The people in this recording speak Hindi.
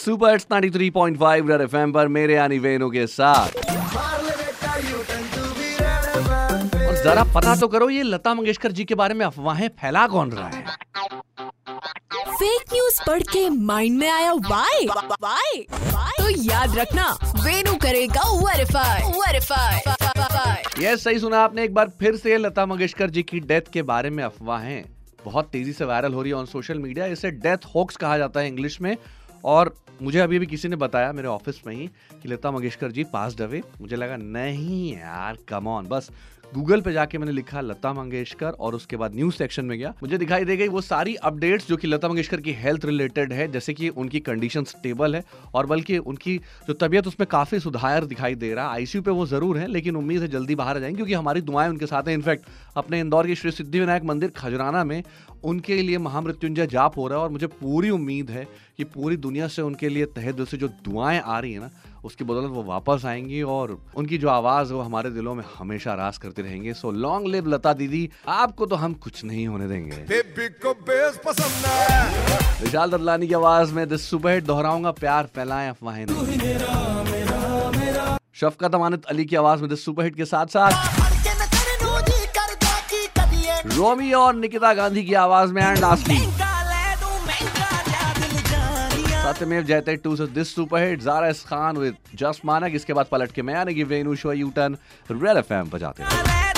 सुपर 93.5 रेड एफएम पर मेरे यानी वेनु के साथ। और जरा पता तो करो ये लता मंगेशकर जी के बारे में अफवाहें फैला कौन रहा है? फेक न्यूज़ पढ़ के माइंड में आया वाई वाई तो याद रखना वेनु करेगा वेरीफाई वेरीफाई ये सही सुना आपने एक बार फिर से लता मंगेशकर जी की डेथ के बारे में अफवाहें। बहुत तेज़ी से वायरल हो रही है ऑन सोशल मीडिया इसे डेथ होक्स कहा जाता है इंग्लिश में। और मुझे अभी अभी किसी ने बताया मेरे ऑफ़िस में ही कि लता मंगेशकर जी पास डवे मुझे लगा, नहीं यार कम ऑन बस गूगल पे जाके मैंने लिखा लता मंगेशकर और उसके बाद न्यूज़ सेक्शन में गया। मुझे दिखाई दे गई वो सारी अपडेट्स जो कि लता मंगेशकर की हेल्थ रिलेटेड है, जैसे कि उनकी कंडीशन स्टेबल है और बल्कि उनकी जो तबीयत उसमें काफ़ी सुधार दिखाई दे रहा। है आईसीयू पे वो ज़रूर है, लेकिन उम्मीद है जल्दी बाहर आ जाएँगे क्योंकि हमारी दुआएँ उनके साथ हैं। इनफैक्ट अपने इंदौर के श्री सिद्धि विनायक मंदिर खजराना में उनके लिए महामृत्युंजय जाप हो रहा है और मुझे पूरी उम्मीद है कि पूरी दुनिया से उनके लिए तहे दिल से जो दुआएँ आ रही है ना उसकी बदौलत वो वापस आएँगी और उनकी जो आवाज़ है वो हमारे दिलों में हमेशा रास करती रहेंगे। सो लॉन्ग लिव लता दीदी। आपको तो हम कुछ नहीं होने देंगे। बेबी को बेस पसंद विशाल ददलानी की आवाज़ में दिस हिट दोहराऊँगा प्यार फैलाएँ अफवाहें नहीं। शफकत अमानत अली की आवाज़ में दिस सुपर के साथ साथ रोमी और निकिता गांधी की आवाज़ में and lastly Satyamev Jayate two से this superhit, Zara Khan with just मानक। इसके बाद पलट के मैं यानी कि Venu show you turn Red FM बजाते हैं